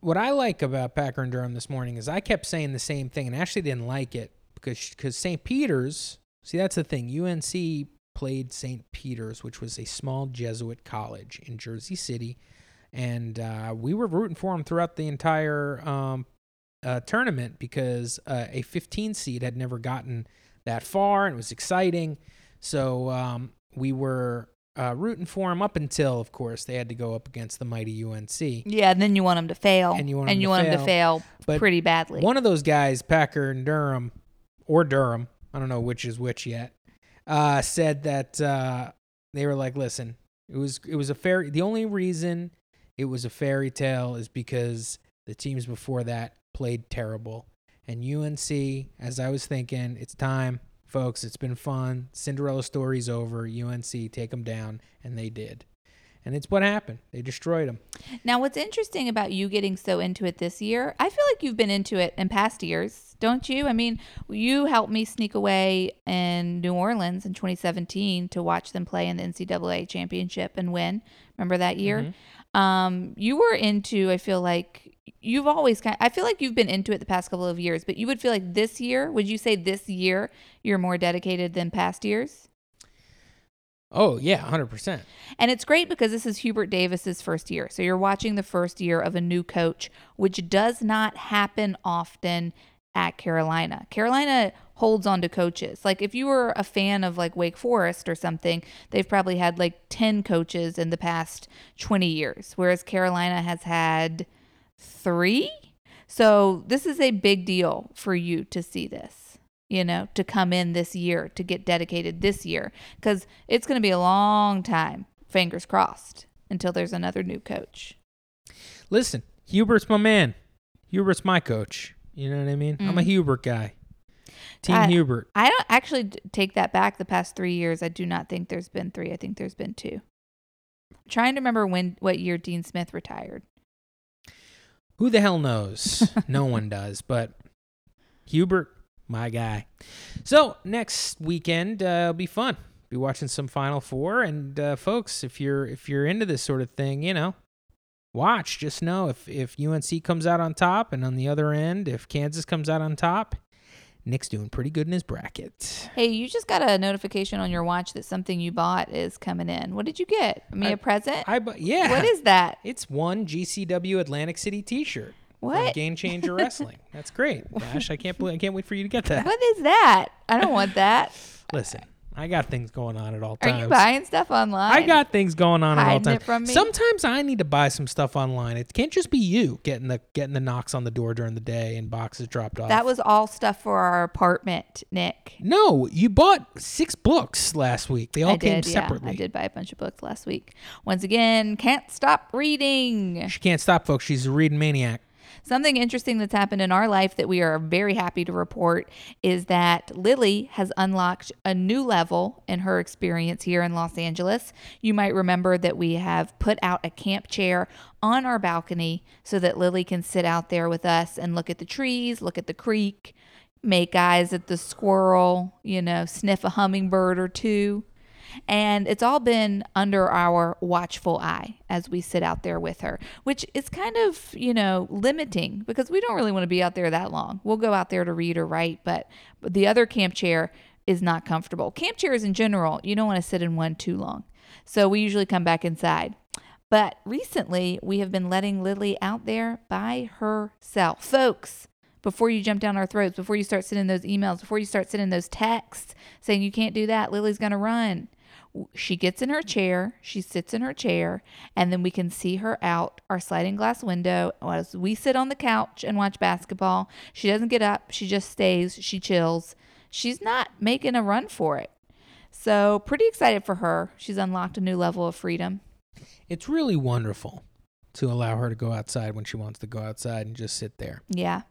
What I like about Packer and Durham this morning is I kept saying the same thing, and Ashley didn't like it because because St. Peter's. See, that's the thing. UNC played St. Peter's, which was a small Jesuit college in Jersey City, and uh, we were rooting for them throughout the entire um, uh, tournament because uh, a 15 seed had never gotten that far, and it was exciting. So um, we were uh, rooting for them up until, of course, they had to go up against the mighty UNC. Yeah, and then you want them to fail. And you want him and to you want him to fail. fail But pretty badly. One of those guys, Packer and Durham, or Durham, I don't know which is which yet, uh, said that uh, they were like, "Listen, it was it was a fairy. The only reason it was a fairy tale is because the teams before that played terrible, and UNC, as I was thinking, it's time, folks. It's been fun. Cinderella story's over. UNC, take them down, and they did." And it's what happened. They destroyed them. Now, what's interesting about you getting so into it this year, I feel like you've been into it in past years, don't you? I mean, you helped me sneak away in New Orleans in 2017 to watch them play in the NCAA championship and win. Remember that year? Mm-hmm. Um, you were into, I feel like you've always kind I feel like you've been into it the past couple of years, but you would feel like this year, would you say this year you're more dedicated than past years? Oh yeah, hundred percent. And it's great because this is Hubert Davis's first year. So you're watching the first year of a new coach, which does not happen often at Carolina. Carolina holds on to coaches. Like if you were a fan of like Wake Forest or something, they've probably had like 10 coaches in the past 20 years, whereas Carolina has had 3. So this is a big deal for you to see this you know, to come in this year, to get dedicated this year, because it's going to be a long time, fingers crossed, until there's another new coach. Listen, Hubert's my man. Hubert's my coach. You know what I mean? I'm a mm-hmm. Hubert guy. Team I- Hubert. I don't actually take that back. The past three years, I do not think there's been three. I think there's been two. trying to remember when what year Dean Smith retired. Who the hell knows? no one does, but Hubert, my guy. So next weekend uh, will be fun. Be watching some Final Four, and uh, folks, if you're if you're into this sort of thing, you know, watch. Just know if if UNC comes out on top, and on the other end, if Kansas comes out on top, Nick's doing pretty good in his bracket. Hey, you just got a notification on your watch that something you bought is coming in. What did you get? I mean, I- a present? I bu- yeah. What is that? It's one GCW Atlantic City T-shirt. What? Game Changer Wrestling. That's great, Dash. I can't believe I can't wait for you to get that. What is that? I don't want that. Listen, I got things going on at all times. Are you buying stuff online? I got things going on at all Hiding times. it from me? Sometimes I need to buy some stuff online. It can't just be you getting the getting the knocks on the door during the day and boxes dropped off. That was all stuff for our apartment, Nick. no, you bought six books last week. They all I came did, yeah. separately. I did buy a bunch of books last week. Once again, can't stop reading. She can't stop, folks. She's a reading maniac. Something interesting that's happened in our life that we are very happy to report is that Lily has unlocked a new level in her experience here in Los Angeles. You might remember that we have put out a camp chair on our balcony so that Lily can sit out there with us and look at the trees, look at the creek, make eyes at the squirrel, you know, sniff a hummingbird or two. And it's all been under our watchful eye as we sit out there with her, which is kind of, you know, limiting because we don't really want to be out there that long. We'll go out there to read or write, but, the other camp chair is not comfortable. Camp chairs in general, you don't want to sit in one too long. So we usually come back inside. But recently, we have been letting Lily out there by herself. Folks, before you jump down our throats, before you start sending those emails, before you start sending those texts saying you can't do that, Lily's going to run. She gets in her chair, she sits in her chair, and then we can see her out our sliding glass window as we sit on the couch and watch basketball. She doesn't get up, she just stays, she chills. She's not making a run for it. So, pretty excited for her. She's unlocked a new level of freedom. It's really wonderful to allow her to go outside when she wants to go outside and just sit there. Yeah.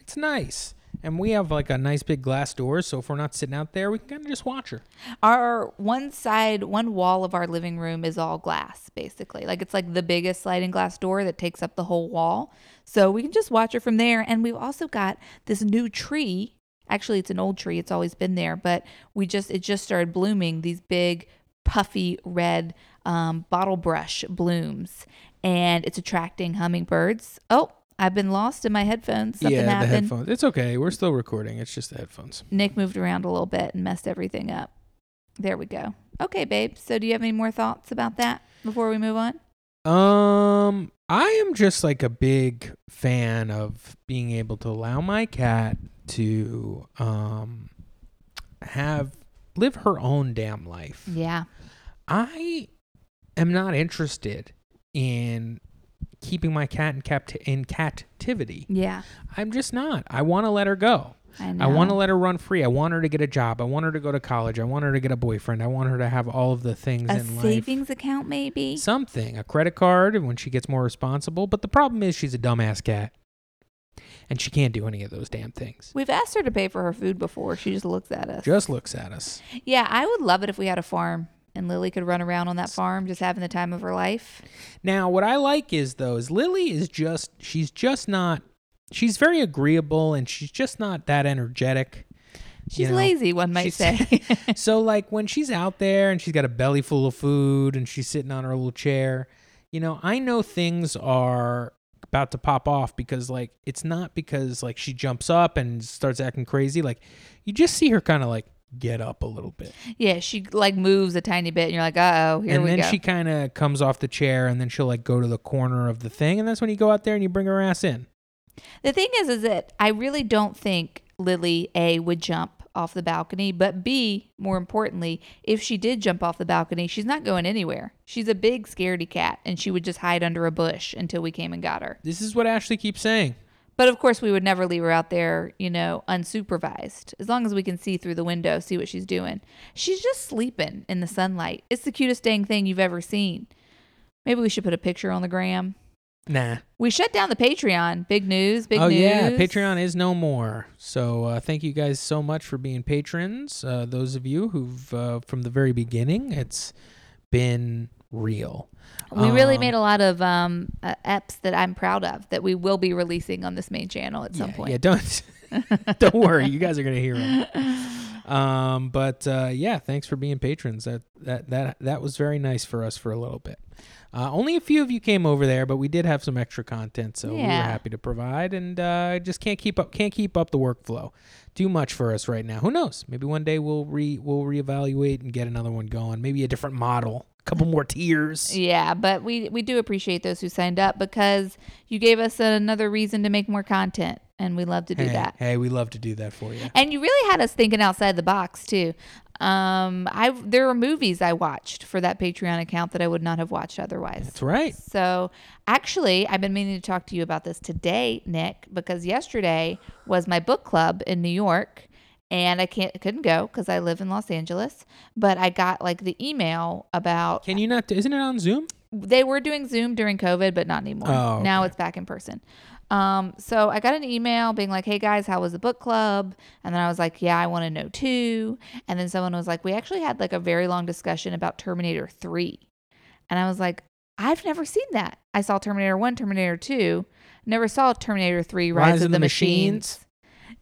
It's nice. And we have like a nice big glass door, so if we're not sitting out there, we can kind of just watch her. Our one side, one wall of our living room is all glass, basically. Like it's like the biggest sliding glass door that takes up the whole wall. So we can just watch her from there. And we've also got this new tree. Actually, it's an old tree. It's always been there, but we just it just started blooming. These big, puffy red um, bottle brush blooms, and it's attracting hummingbirds. Oh, I've been lost in my headphones. Something yeah, the happened. headphones. It's okay. We're still recording. It's just the headphones. Nick moved around a little bit and messed everything up. There we go. Okay, babe. So, do you have any more thoughts about that before we move on? Um, I am just like a big fan of being able to allow my cat to um have live her own damn life. Yeah. I am not interested in keeping my cat in capt- in captivity. Yeah. I'm just not. I want to let her go. I. I want to let her run free. I want her to get a job. I want her to go to college. I want her to get a boyfriend. I want her to have all of the things a in life. savings account, maybe. Something, a credit card when she gets more responsible. But the problem is she's a dumbass cat. And she can't do any of those damn things. We've asked her to pay for her food before. She just looks at us. Just looks at us. yeah, I would love it if we had a farm and Lily could run around on that farm just having the time of her life. Now, what I like is though is Lily is just she's just not she's very agreeable and she's just not that energetic. She's you know? lazy, one might say. so like when she's out there and she's got a belly full of food and she's sitting on her little chair, you know, I know things are about to pop off because like it's not because like she jumps up and starts acting crazy. Like you just see her kind of like get up a little bit. yeah, she like moves a tiny bit and you're like, uh oh, here and we then go. she kind of comes off the chair and then she'll like go to the corner of the thing and that's when you go out there and you bring her ass in. The thing is, is that I really don't think Lily A would jump off the balcony, but B, more importantly, if she did jump off the balcony, she's not going anywhere. She's a big scaredy cat, and she would just hide under a bush until we came and got her. This is what Ashley keeps saying. But of course, we would never leave her out there, you know, unsupervised. As long as we can see through the window, see what she's doing. She's just sleeping in the sunlight. It's the cutest dang thing you've ever seen. Maybe we should put a picture on the gram. Nah. We shut down the Patreon. Big news. Big news. oh news. yeah, Patreon is no more. So uh, thank you guys so much for being patrons. Uh, those of you who've uh, from the very beginning, it's been real. We really Um, made a lot of um, uh, eps that I'm proud of that we will be releasing on this main channel at some yeah, point. Yeah, don't don't worry, you guys are gonna hear them. Um, but uh, yeah, thanks for being patrons. That that that that was very nice for us for a little bit. Uh, only a few of you came over there, but we did have some extra content, so we were happy to provide. And uh, just can't keep up can't keep up the workflow. Too much for us right now. Who knows? Maybe one day we'll re we'll reevaluate and get another one going. Maybe a different model, couple more tiers. Yeah, but we we do appreciate those who signed up because you gave us another reason to make more content, and we love to do hey, that. hey, we love to do that for you. And you really had us thinking outside the box too. Um, I there were movies I watched for that Patreon account that I would not have watched otherwise. That's right. So actually, I've been meaning to talk to you about this today, Nick, because yesterday was my book club in New York, and I can't couldn't go because I live in Los Angeles. But I got like the email about Can you not? Isn't it on Zoom? they were doing Zoom during COVID, but not anymore. Oh, Now it's back in person. Um, so I got an email being like, "Hey guys, how was the book club?" And then I was like, "Yeah, I want to know too." And then someone was like, "We actually had like a very long discussion about Terminator 3." And I was like, "I've never seen that. I saw Terminator 1, Terminator 2, never saw Terminator 3 Rise, of, the, Machines.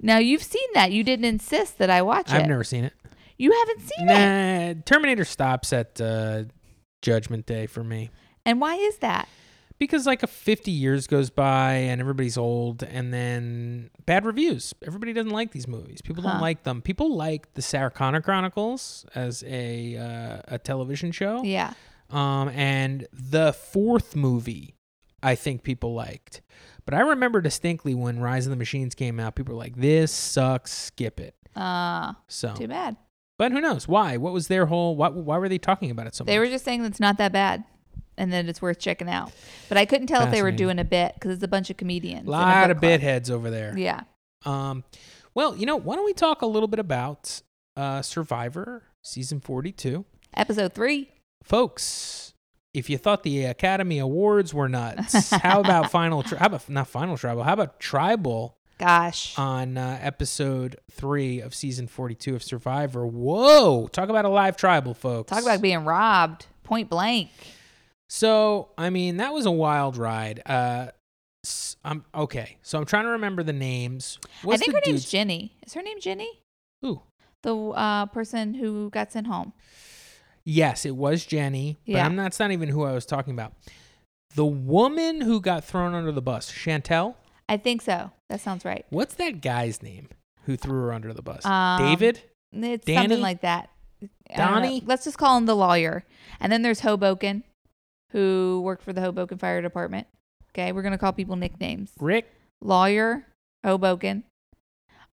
Now you've seen that. You didn't insist that I watch it. I've never seen it. you haven't seen it. Nah, Terminator stops at uh, Judgment Day for me And why is that? because like a 50 years goes by and everybody's old and then bad reviews. Everybody doesn't like these movies. People don't like them. People like the Sarah Connor Chronicles as a uh, a television show. Yeah. Um, and the fourth movie, I think people liked. But I remember distinctly when Rise of the Machines came out, people were like, "This sucks. Skip it." Uh, So, too bad. but who knows why? What was their whole? Why, why were they talking about it so They much? They were just saying it's not that bad and that it's worth checking out. But I couldn't tell if they were doing a bit because it's a bunch of comedians. A in a lot of club. bit heads over there. Yeah. Um, well, you know, why don't we talk a little bit about uh, Survivor season 42? Episode three. Folks, if you thought the Academy Awards were nuts, how about Final, tri- how about not Final Tribal, how about Tribal Gosh. on uh, episode three of season 42 of Survivor? Whoa, talk about a live tribal, folks. Talk about being robbed point blank. So, I mean, that was a wild ride. Uh, I'm okay. So I'm trying to remember the names. What's I think the her name's dude's- Jenny. Is her name Jenny? Ooh. The uh, person who got sent home. Yes, it was Jenny, but Yeah. I'm not, that's not even who I was talking about. The woman who got thrown under the bus, Chantel. I think so. That sounds right. What's that guy's name who threw her under the bus? Um, David? It's Danny? something like that. I don't know. Donnie? Let's just call him the lawyer. And then there's Hoboken, who worked for the Hoboken Fire Department. Okay, we're gonna call people nicknames. Rick? Lawyer, Hoboken.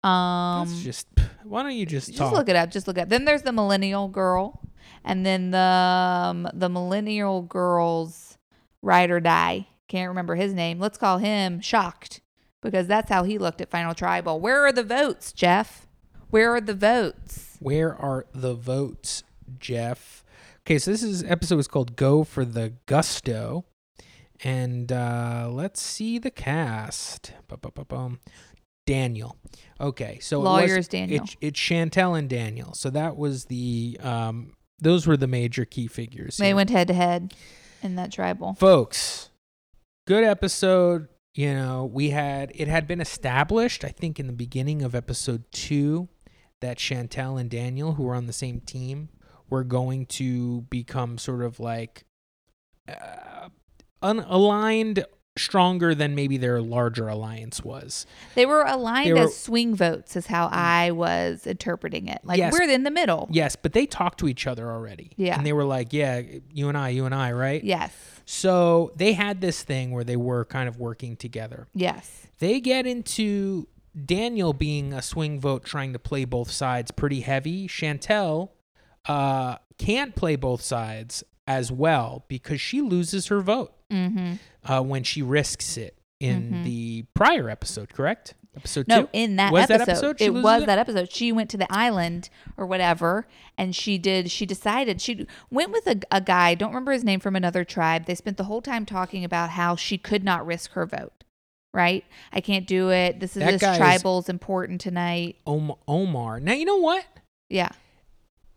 Um, That's just. Why don't you just, just talk? look it up. Just look it up. Then there's the millennial girl, and then the um, the millennial girl's ride or die. Can't remember his name. Let's call him shocked because that's how he looked at Final Tribal. Where are the votes, Jeff? Where are the votes? Where are the votes, Jeff? Okay, so this is episode is called "Go for the Gusto," and uh, let's see the cast. Ba-ba-ba-bum. Daniel. Okay, so it was- Lawyers Daniel. It, it's Chantel and Daniel. So that was the um, those were the major key figures. They here. went head to head in that tribal. folks. Good episode. You know, we had it had been established, I think, in the beginning of episode two, that Chantel and Daniel, who were on the same team, were going to become sort of like uh, unaligned, stronger than maybe their larger alliance was. They were aligned They were- as swing votes, is how I was interpreting it. Like Yes. we're in the middle. Yes, but they talked to each other already. Yeah. and they were like, "Yeah, you and I, you and I, right?" Yes. So they had this thing where they were kind of working together. Yes. They get into Daniel being a swing vote, trying to play both sides pretty heavy. Chantel uh, can't play both sides as well because she loses her vote Mm-hmm. uh, when she risks it in Mhm. the prior episode, correct? Episode No, two? in that Was that episode, episode she it was it? that episode. She went to the island or whatever, and she did. She decided she went with a, a guy. Don't remember his name from another tribe. They spent the whole time talking about how she could not risk her vote. Right? I can't do it. This is That this tribal's important tonight. Om- Omar. Now, you know what? Yeah.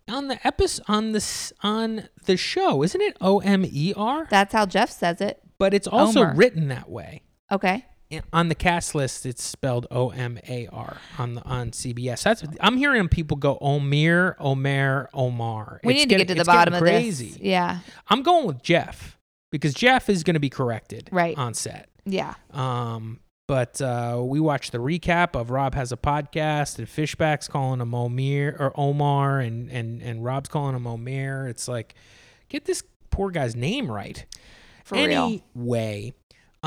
On the episode on this on the show, isn't it O M E R? That's how Jeff says it. But it's also Omer. written that way. Okay. On the cast list, it's spelled O M A R on the on CBS. That's I'm hearing people go Omir, Omer, Omar. We It's need to getting- get to the bottom of crazy. this. Yeah. I'm going with Jeff because Jeff is going to be corrected Right. on set. Yeah. Um, but uh, we watched the recap of Rob has a podcast and Fishbach's calling him Omir or Omar and and and Rob's calling him Omer. It's like get this poor guy's name right. For real.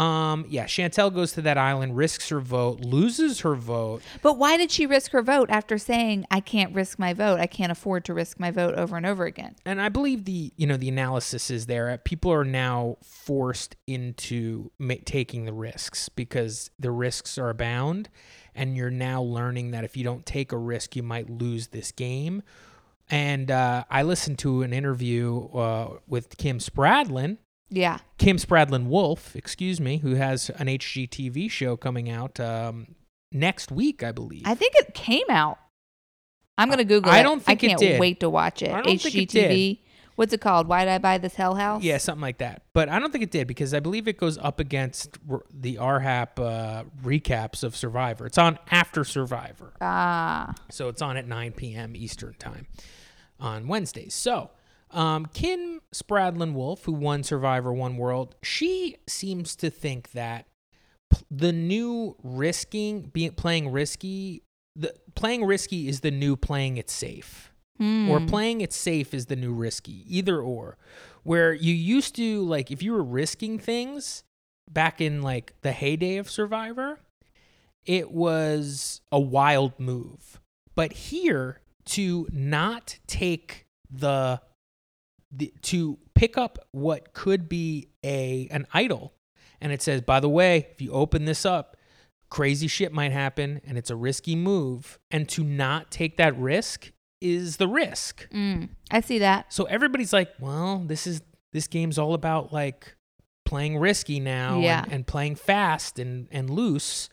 Um, yeah, Chantel goes to that island, risks her vote, loses her vote. But why did she risk her vote after saying, I can't risk my vote? I can't afford to risk my vote over and over again. and I believe the you know the analysis is there. People are now forced into ma- taking the risks because the risks are abound, and you're now learning that if you don't take a risk, you might lose this game. And uh, I listened to an interview uh, with Kim Spradlin, Yeah. Kim Spradlin Wolfe, excuse me, who has an HGTV show coming out um, next week, I believe. I think it came out. I'm going to Google I it. don't think I can't wait to watch it. I think it HGTV. What's it called? Why did I buy this Hell House? Yeah, something like that. But I don't think it did because I believe it goes up against r- the RHAP uh, recaps of Survivor. It's on after Survivor. Ah. So it's on at 9 p.m. Eastern Time on Wednesdays. So um, Kim Spradlin Wolfe, who won Survivor One World, she seems to think that p- the new risking, being playing risky, the playing risky is the new playing it safe. Hmm. or playing it safe is the new risky either or. Where you used to like if you were risking things back in like the heyday of survivor it was a wild move. But here to not take the, the to pick up what could be a an idol. And it says by the way if you open this up crazy shit might happen and it's a risky move. And to not take that risk is the risk. Mm, I see that. so everybody's like well this is this game's all about like playing risky now and- and, playing fast and and loose.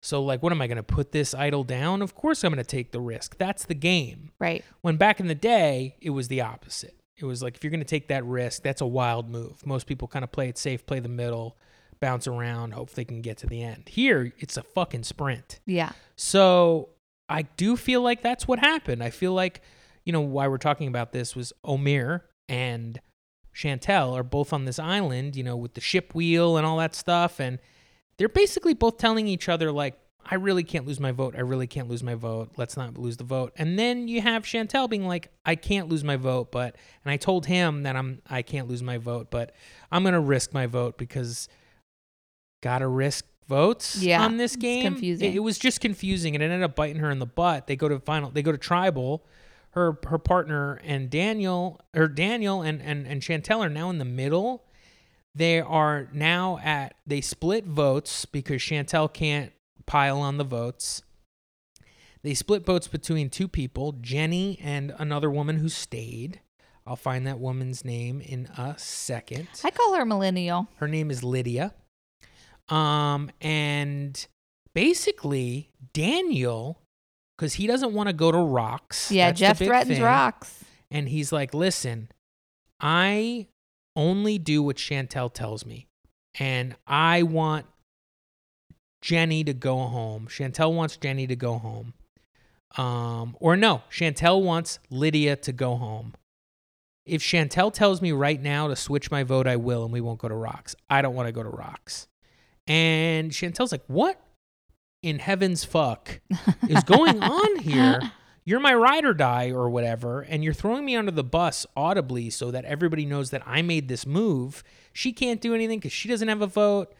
So like what am i going to put this idol down? Of course i'm going to take the risk. That's the game. Right. when back in the day it was the opposite it was like if you're going to take that risk that's a wild move most people kind of play it safe play the middle bounce around hope they can get to the end here it's a fucking sprint Yeah. so I do feel like that's what happened. I feel like, you know, why we're talking about this was Omir and Chantel are both on this island, you know, with the ship wheel and all that stuff. And they're basically both telling each other, like, I really can't lose my vote. I really can't lose my vote. Let's not lose the vote. And then you have Chantel being like, I can't lose my vote, but and I told him that I'm I can't lose my vote, but I'm gonna risk my vote because gotta risk votes Yeah, on this game. confusing. It, it was just confusing and it ended up biting her in the butt. They go to final they go to tribal. Her her partner and Daniel or Daniel and, and, and Chantel are now in the middle. They are now at they split votes because Chantel can't pile on the votes. They split votes between two people, Jenny and another woman who stayed. I'll find that woman's name in a second. I call her millennial. Her name is Lydia. Um, and basically, Daniel, because he doesn't want to go to rocks. Yeah, Jeff threatens thing, rocks. And he's like, listen, I only do what Chantel tells me. And I want Jenny to go home. Chantel wants Jenny to go home. Um, or no, Chantel wants Lydia to go home. If Chantel tells me right now to switch my vote, I will, and we won't go to rocks. I don't want to go to rocks. And Chantel's like, what in heaven's fuck is going on here? You're my ride or die or whatever, and you're throwing me under the bus audibly so that everybody knows that I made this move. She can't do anything because she doesn't have a vote.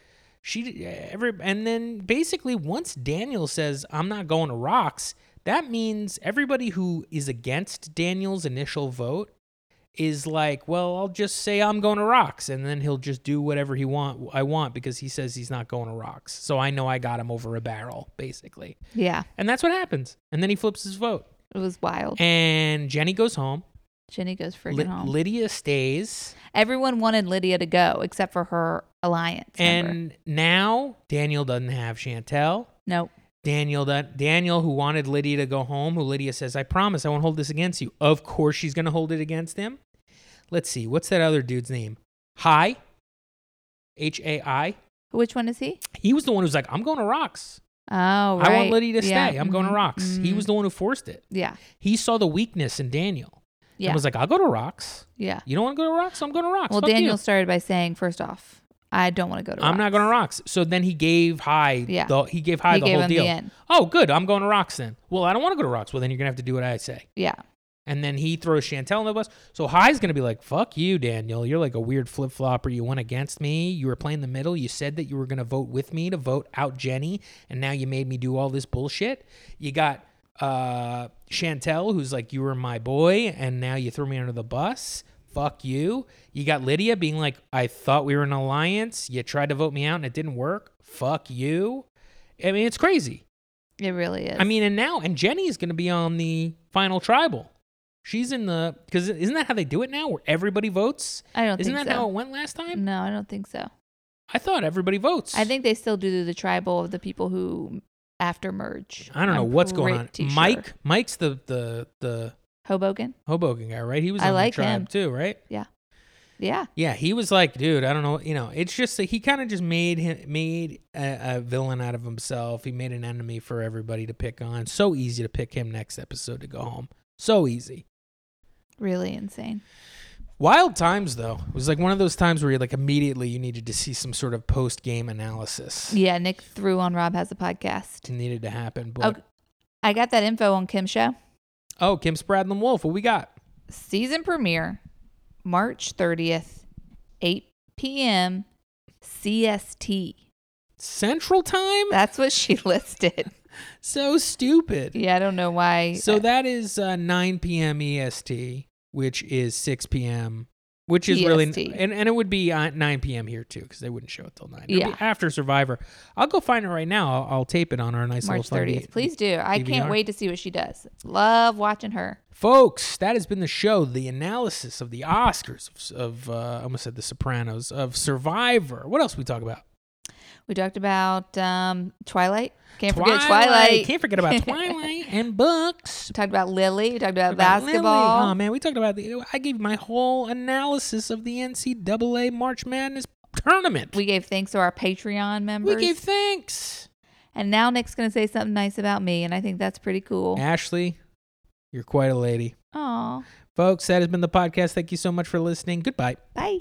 She every and then basically once Daniel says I'm not going to rocks, that means everybody who is against Daniel's initial vote is like, well, I'll just say I'm going to rocks, and then he'll just do whatever he want I want because he says he's not going to rocks. So I know I got him over a barrel, basically, Yeah. and that's what happens. And then he flips his vote, It was wild. and Jenny goes home. Jenny goes freaking Ly- home. Lydia stays, Everyone wanted Lydia to go except for her alliance. member. and now Daniel doesn't have Chantel. nope. Daniel that Daniel who wanted Lydia to go home, who Lydia says, "I promise I won't hold this against you." Of course she's going to hold it against him. Let's see. What's that other dude's name? Hai. H A I. Which one is he? He was the one who's like, "I'm going to Rocks. Oh, right. I want Lydia to Yeah, stay. I'm going to mhm, Rocks." He mhm. was the one who forced it. Yeah. He saw the weakness in Daniel. Yeah. And was like, "I'll go to Rocks. yeah. You don't want to go to Rocks? I'm going to Rocks." Well, Fuck you." Daniel started by saying, first off, I don't want to go to Rocks. I'm not going to Rocks. So then he gave Hai. Yeah. The, he gave Hai He the gave whole deal. the. Oh, good. I'm going to Rocks then. Well, I don't want to go to Rocks. Well, then you're gonna have to do what I say. Yeah. And then he throws Chantel in the bus. So Hai's gonna be like, "Fuck you, Daniel. You're like a weird flip flopper. You went against me. You were playing the middle. You said that you were gonna vote with me to vote out Jenny, and now you made me do all this bullshit. You got uh, Chantel, who's like, you were my boy, and now you threw me under the bus. Fuck you. You got Lydia being like, I thought we were an alliance. You tried to vote me out and it didn't work. Fuck you. I mean, it's crazy. It really is. I mean, and now, and Jenny is going to be on the final tribal. She's in the, because isn't that how they do it now, where everybody votes? I don't Isn't think that so. how it went last time? No, I don't think so. I thought everybody votes. I think they still do the tribal of the people who after merge. I don't know I'm what's going on. sure. Mike, Mike's the the the Hoboken. Hoboken guy, right? He was I on like the tribe him. too, right? Yeah, yeah. Yeah, he was like, dude, I don't know, you know, it's just that he kind of just made him made a, a villain out of himself. He made an enemy for everybody to pick on. So easy to pick him next episode to go home. So easy. Really insane. Wild times though. It was like one of those times where you like immediately you needed to see some sort of post game analysis. Yeah, Nick threw on Rob has a podcast. It needed to happen. But Oh, I got that info on Kim's show. oh, Kim Spradlin Wolfe, what we got? Season premiere, March 30th, 8 p.m. CST. Central time? That's what she listed. So stupid. Yeah, I don't know why. So that is uh, 9 p.m. EST, which is 6 p.m. Which is really and, and it would be uh, 9 p.m. here too because they wouldn't show it till 9. It'll be Yeah. after Survivor. I'll go find it right now. I'll, I'll tape it on our nice March little 30th. Please do. I DVR. can't wait to see what she does. Love watching her. Folks, that has been the show, the analysis of the Oscars of, of uh, I almost said The Sopranos, of Survivor. What else we talk about? We talked about um, Twilight. Can't forget Twilight. Can't forget about Twilight and books. We talked about Lily. We talked about About Lily. basketball. Oh man, we talked about the. I gave my whole analysis of the NCAA March Madness tournament. we gave thanks to our Patreon members. we gave thanks. and now Nick's going to say something nice about me, and I think that's pretty cool. Ashley, you're quite a lady. Aw. Folks, that has been the podcast. Thank you so much for listening. Goodbye. Bye.